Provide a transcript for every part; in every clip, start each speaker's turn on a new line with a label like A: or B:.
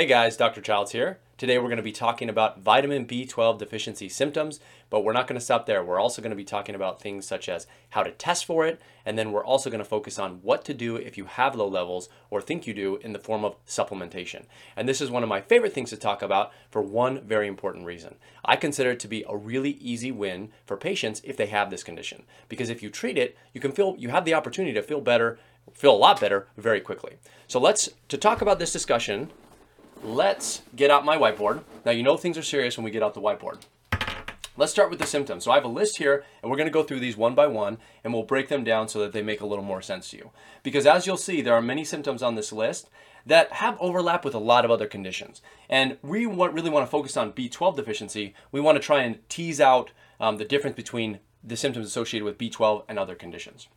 A: Hey guys, Dr. Childs here. Today we're going to be talking about vitamin B12 deficiency symptoms, but we're not going to stop there. We're also going to be talking about things such as how to test for it, and then we're also going to focus on what to do if you have low levels or think you do in the form of supplementation. And this is one of my favorite things to talk about for one very important reason. I consider it to be a really easy win for patients if they have this condition, because if you treat it, you can feel you have the opportunity to feel better, feel a lot better very quickly. So let's to talk about this discussion, let's get out my whiteboard. Now, you know things are serious when we get out the whiteboard. Let's start with the symptoms. So I have a list here, and we're going to go through these one by one, and we'll break them down so that they make a little more sense to you. Because as you'll see, there are many symptoms on this list that have overlap with a lot of other conditions. And we want, really want to focus on B12 deficiency. We want to try and tease out um, the difference between the symptoms associated with B12 and other conditions.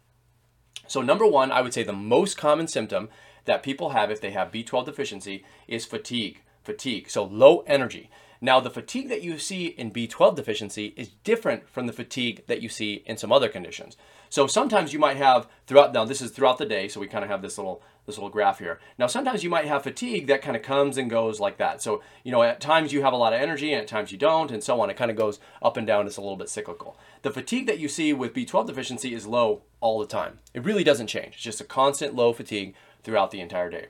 A: So number one, I would say the most common symptom that people have if they have B12 deficiency is fatigue. Fatigue, so low energy. Now, the fatigue that you see in B12 deficiency is different from the fatigue that you see in some other conditions. So sometimes you might have throughout now this is throughout the day, so we kind of have this little this little graph here. Now sometimes you might have fatigue that kind of comes and goes like that. So, you know, at times you have a lot of energy and at times you don't and so on. It kind of goes up and down. It's a little bit cyclical. The fatigue that you see with B12 deficiency is low all the time. It really doesn't change. It's just a constant low fatigue throughout the entire day.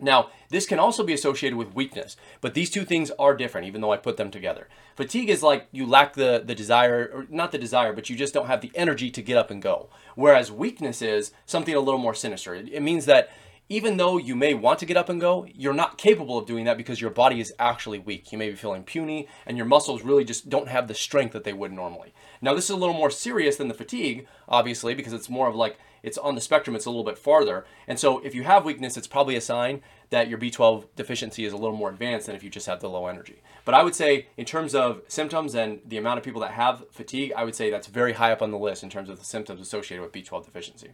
A: Now, this can also be associated with weakness, but these two things are different, even though I put them together. Fatigue is like you lack the, the desire, or not the desire, but you just don't have the energy to get up and go. Whereas weakness is something a little more sinister. It, means that even though you may want to get up and go, you're not capable of doing that because your body is actually weak. You may be feeling puny and your muscles really just don't have the strength that they would normally. Now, this is a little more serious than the fatigue, obviously, because it's more of like it's on the spectrum, it's a little bit farther. And so if you have weakness, it's probably a sign that your B12 deficiency is a little more advanced than if you just have the low energy. But I would say in terms of symptoms and the amount of people that have fatigue, I would say that's very high up on the list in terms of the symptoms associated with B12 deficiency.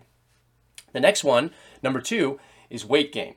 A: The next one, number two, is weight gain.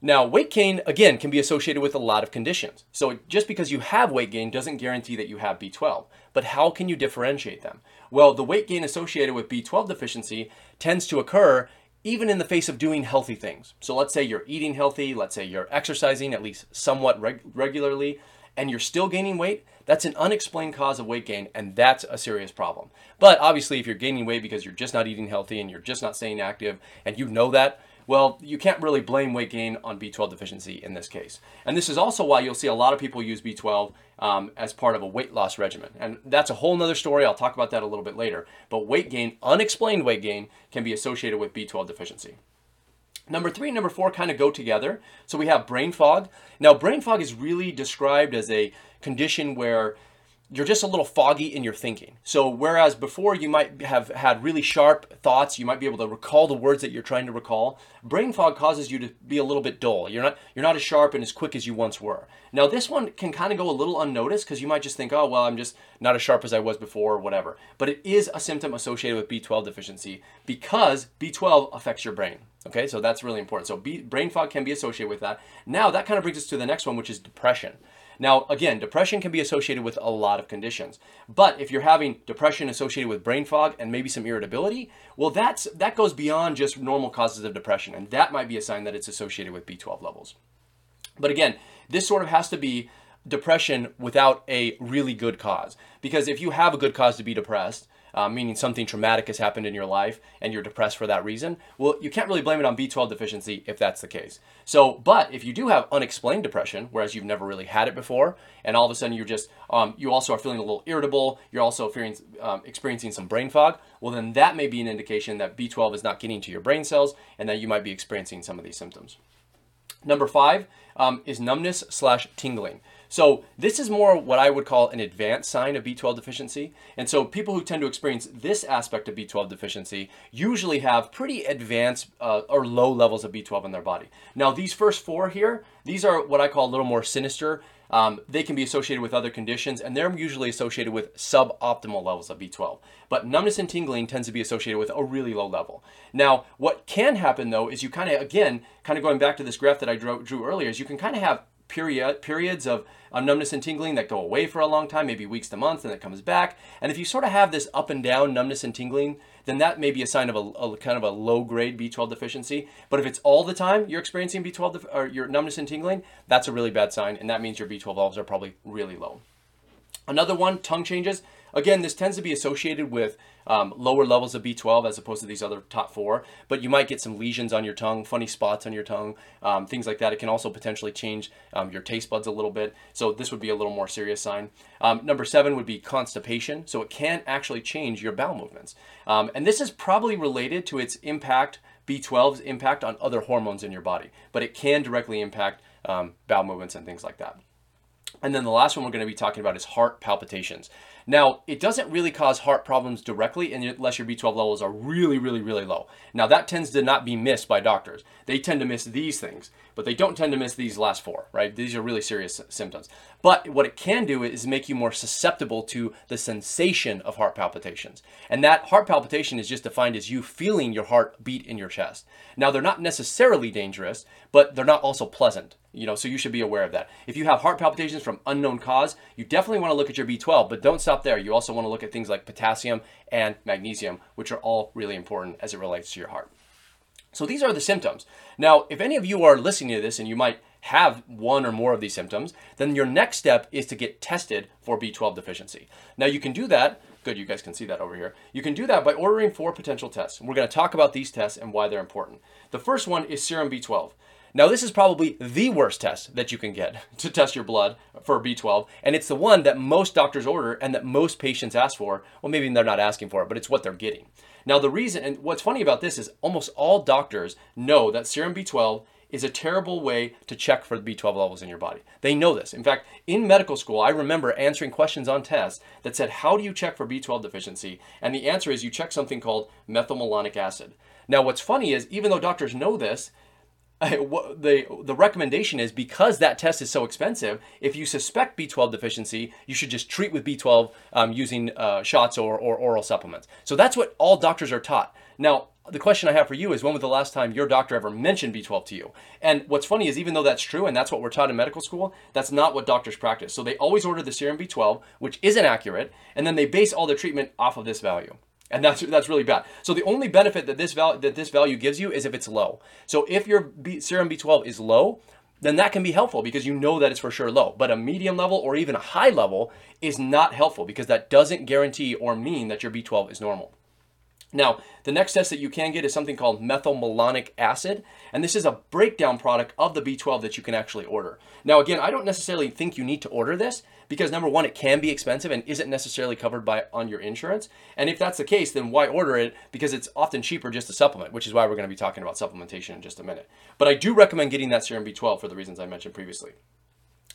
A: Now, weight gain, again, can be associated with a lot of conditions. So just because you have weight gain doesn't guarantee that you have B12. But how can you differentiate them? Well, the weight gain associated with B12 deficiency tends to occur even in the face of doing healthy things. So let's say you're eating healthy, let's say you're exercising at least somewhat reg- regularly, and you're still gaining weight, that's an unexplained cause of weight gain, and that's a serious problem. But obviously, if you're gaining weight because you're just not eating healthy and you're just not staying active, and you know that, well, you can't really blame weight gain on B12 deficiency in this case. And this is also why you'll see a lot of people use B12 um, as part of a weight loss regimen. And that's a whole nother story. I'll talk about that a little bit later. But weight gain, unexplained weight gain, can be associated with B12 deficiency. Number three and number four kind of go together. So we have brain fog. Now, brain fog is really described as a condition where you're just a little foggy in your thinking. So whereas before you might have had really sharp thoughts, you might be able to recall the words that you're trying to recall. Brain fog causes you to be a little bit dull. You're not you're not as sharp and as quick as you once were. Now this one can kind of go a little unnoticed because you might just think, oh well, I'm just not as sharp as I was before or whatever. But it is a symptom associated with B12 deficiency because B12 affects your brain. Okay, so that's really important. So B, brain fog can be associated with that. Now that kind of brings us to the next one, which is depression. Now, again, depression can be associated with a lot of conditions. But if you're having depression associated with brain fog and maybe some irritability, well, that's that goes beyond just normal causes of depression, and that might be a sign that it's associated with B12 levels. But again, this sort of has to be depression without a really good cause. Because if you have a good cause to be depressed, uh, meaning something traumatic has happened in your life and you're depressed for that reason, well, you can't really blame it on B12 deficiency if that's the case. So, but if you do have unexplained depression, whereas you've never really had it before, and all of a sudden you're just, um, you also are feeling a little irritable, you're also um, experiencing some brain fog, well, then that may be an indication that B12 is not getting to your brain cells and that you might be experiencing some of these symptoms. Number five um, is numbness slash tingling. So this is more what I would call an advanced sign of B12 deficiency. And so people who tend to experience this aspect of B12 deficiency usually have pretty advanced uh, or low levels of B12 in their body. Now these first four here, these are what I call a little more sinister. Um, they can be associated with other conditions, and they're usually associated with suboptimal levels of B12. But numbness and tingling tends to be associated with a really low level. Now, what can happen though is you kind of, again, kind of going back to this graph that I drew, drew earlier, is you can kind of have period periods of um, numbness and tingling that go away for a long time, maybe weeks to months, and it comes back. And if you sort of have this up and down numbness and tingling, then that may be a sign of a, a kind of a low grade B12 deficiency. But if it's all the time you're experiencing B12 def- or your numbness and tingling, that's a really bad sign, and that means your B12 levels are probably really low. Another one, tongue changes. Again, this tends to be associated with um, lower levels of B12 as opposed to these other top four, but you might get some lesions on your tongue, funny spots on your tongue, um, things like that. It can also potentially change um, your taste buds a little bit. So this would be a little more serious sign. Um, number seven would be constipation. So it can actually change your bowel movements. Um, and this is probably related to its impact, B12's impact on other hormones in your body, but it can directly impact um, bowel movements and things like that. And then the last one we're going to be talking about is heart palpitations. Now, it doesn't really cause heart problems directly unless your B12 levels are really, really, really low. Now, that tends to not be missed by doctors. They tend to miss these things, but they don't tend to miss these last four, right? These are really serious symptoms. But what it can do is make you more susceptible to the sensation of heart palpitations. And that heart palpitation is just defined as you feeling your heart beat in your chest. Now, they're not necessarily dangerous, but they're not also pleasant you know so you should be aware of that if you have heart palpitations from unknown cause you definitely want to look at your b12 but don't stop there you also want to look at things like potassium and magnesium which are all really important as it relates to your heart. So these are the symptoms. Now if any of you are listening to this and you might have one or more of these symptoms then your next step is to get tested for b12 deficiency. Now you can do that good you guys can see that over here. You can do that by ordering four potential tests. We're going to talk about these tests and why they're important. The first one is serum b12 now, this is probably the worst test that you can get to test your blood for B12, and it's the one that most doctors order and that most patients ask for. Well, maybe they're not asking for it, but it's what they're getting. Now, the reason, and what's funny about this is almost all doctors know that serum B12 is a terrible way to check for the B12 levels in your body. They know this. In fact, in medical school, I remember answering questions on tests that said, How do you check for B12 deficiency? And the answer is you check something called methylmalonic acid. Now, what's funny is even though doctors know this, the the recommendation is because that test is so expensive. If you suspect B12 deficiency, you should just treat with B12 um, using uh, shots or, or oral supplements. So that's what all doctors are taught. Now, the question I have for you is when was the last time your doctor ever mentioned B12 to you? And what's funny is even though that's true and that's what we're taught in medical school, that's not what doctors practice. So they always order the serum B12, which isn't accurate, and then they base all their treatment off of this value and that's that's really bad. So the only benefit that this value that this value gives you is if it's low. So if your B, serum B12 is low, then that can be helpful because you know that it's for sure low. But a medium level or even a high level is not helpful because that doesn't guarantee or mean that your B12 is normal. Now, the next test that you can get is something called methylmalonic acid, and this is a breakdown product of the B12 that you can actually order. Now, again, I don't necessarily think you need to order this because number one, it can be expensive and isn't necessarily covered by on your insurance. And if that's the case, then why order it? Because it's often cheaper just to supplement, which is why we're going to be talking about supplementation in just a minute. But I do recommend getting that serum B12 for the reasons I mentioned previously.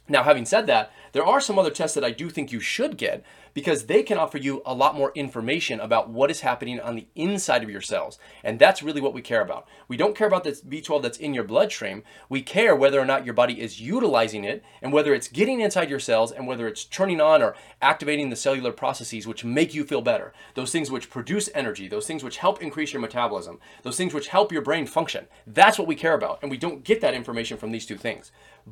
A: Now, having said that, there are some other tests that I do think you should get because they can offer you a lot more information about what is happening on the inside of your cells. And that's really what we care about. We don't care about this B12 that's in your bloodstream. We care whether or not your body is utilizing it and whether it's getting inside your cells and whether it's turning on or activating the cellular processes which make you feel better. Those things which produce energy, those things which help increase your metabolism, those things which help your brain function. That's what we care about. And we don't get that information from these two things.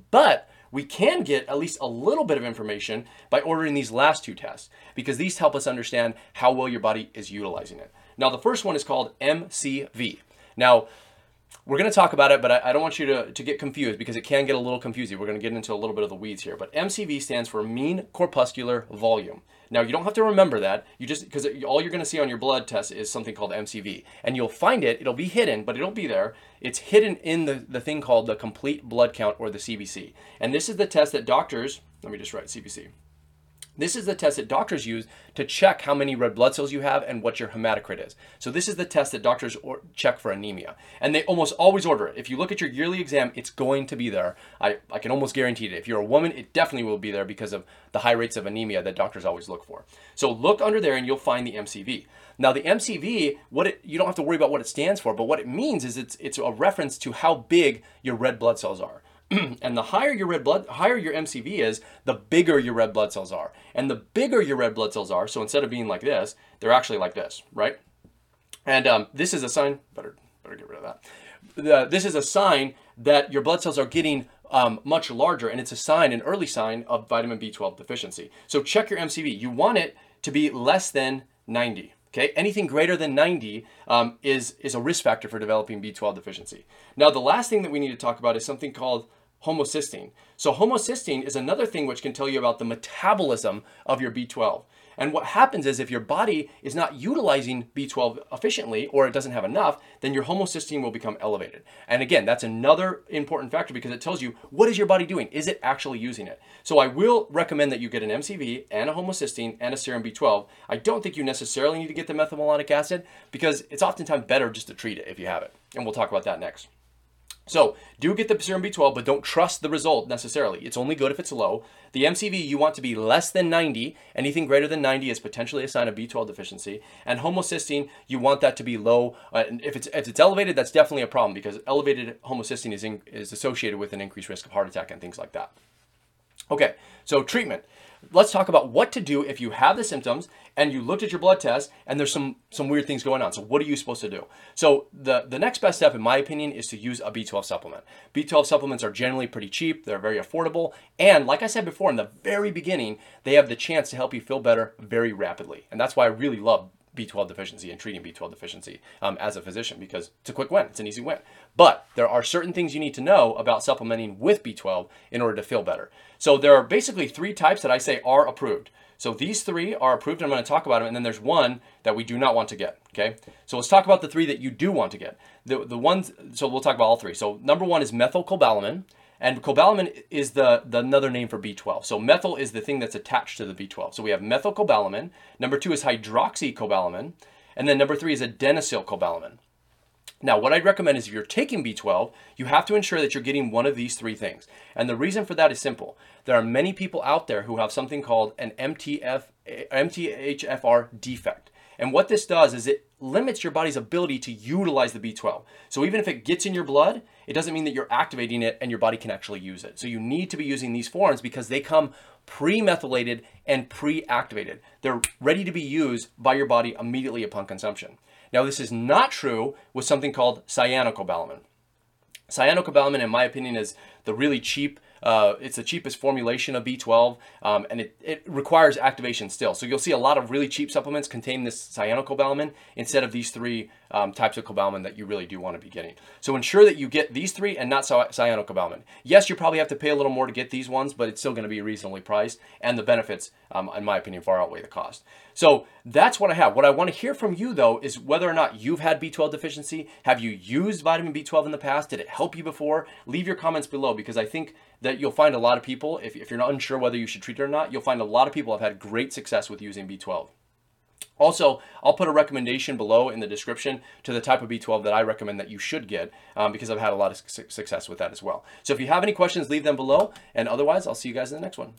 A: But we can get at least a little bit of information by ordering these last two tests because these help us understand how well your body is utilizing it. Now, the first one is called MCV. Now, we're going to talk about it, but I, don't want you to, to get confused because it can get a little confusing. We're going to get into a little bit of the weeds here. But MCV stands for mean corpuscular volume. Now, you don't have to remember that. You just, because all you're going to see on your blood test is something called MCV. And you'll find it, it'll be hidden, but it'll be there. It's hidden in the, the thing called the complete blood count or the CBC. And this is the test that doctors, let me just write CBC. This is the test that doctors use to check how many red blood cells you have and what your hematocrit is. So this is the test that doctors check for anemia. And they almost always order it. If you look at your yearly exam, it's going to be there. I, I can almost guarantee it. If you're a woman, it definitely will be there because of the high rates of anemia that doctors always look for. So look under there and you'll find the MCV. Now the MCV, what it, you don't have to worry about what it stands for, but what it means is it's, it's a reference to how big your red blood cells are. and the higher your red blood, higher your MCV is, the bigger your red blood cells are. And the bigger your red blood cells are, so instead of being like this, they're actually like this, right? And um, this is a sign. Better, better get rid of that. This is a sign that your blood cells are getting um, much larger, and it's a sign, an early sign of vitamin B12 deficiency. So check your MCV. You want it to be less than 90. Okay, anything greater than 90 um, is, is a risk factor for developing B12 deficiency. Now, the last thing that we need to talk about is something called homocysteine. So homocysteine is another thing which can tell you about the metabolism of your B12. And what happens is if your body is not utilizing B12 efficiently or it doesn't have enough, then your homocysteine will become elevated. And again, that's another important factor because it tells you what is your body doing? Is it actually using it? So I will recommend that you get an MCV and a homocysteine and a serum B12. I don't think you necessarily need to get the methylmalonic acid because it's oftentimes better just to treat it if you have it. And we'll talk about that next. So do get the serum B12, but don't trust the result necessarily. It's only good if it's low. The MCV you want to be less than 90. Anything greater than 90 is potentially a sign of B12 deficiency. And homocysteine, you want that to be low. Uh, if it's if it's elevated, that's definitely a problem because elevated homocysteine is in, is associated with an increased risk of heart attack and things like that. Okay, so treatment let's talk about what to do if you have the symptoms and you looked at your blood test and there's some some weird things going on. So what are you supposed to do? So the the next best step in my opinion is to use a B12 supplement. B12 supplements are generally pretty cheap, they're very affordable, and like I said before in the very beginning, they have the chance to help you feel better very rapidly. And that's why I really love B12 deficiency and treating B12 deficiency um, as a physician because it's a quick win. It's an easy win. But there are certain things you need to know about supplementing with B12 in order to feel better. So there are basically three types that I say are approved. So these three are approved, and I'm going to talk about them, and then there's one that we do not want to get, okay? So let's talk about the three that you do want to get. The, the ones, so we'll talk about all three. So number one is methylcobalamin. And cobalamin is the, the another name for B12. So methyl is the thing that's attached to the B12. So we have methylcobalamin. Number two is hydroxycobalamin. And then number three is adenosylcobalamin. Now, what I'd recommend is if you're taking B12, you have to ensure that you're getting one of these three things. And the reason for that is simple. There are many people out there who have something called an MTF, MTHFR defect. And what this does is it limits your body's ability to utilize the B12. So even if it gets in your blood, it doesn't mean that you're activating it and your body can actually use it. So you need to be using these forms because they come pre-methylated and pre-activated. They're ready to be used by your body immediately upon consumption. Now this is not true with something called cyanocobalamin. Cyanocobalamin, in my opinion, is the really cheap uh, it's the cheapest formulation of B12, um, and it, it requires activation still. So you'll see a lot of really cheap supplements contain this cyanocobalamin instead of these three um, types of cobalamin that you really do want to be getting. So ensure that you get these three and not cyanocobalamin. Yes, you probably have to pay a little more to get these ones, but it's still going to be reasonably priced, and the benefits, um, in my opinion, far outweigh the cost. So that's what I have. What I want to hear from you, though, is whether or not you've had B12 deficiency. Have you used vitamin B12 in the past? Did it help you before? Leave your comments below because I think that you'll find a lot of people, if, if you're not unsure whether you should treat it or not, you'll find a lot of people have had great success with using B12. Also, I'll put a recommendation below in the description to the type of B12 that I recommend that you should get um, because I've had a lot of su success with that as well. So if you have any questions, leave them below. And otherwise, I'll see you guys in the next one.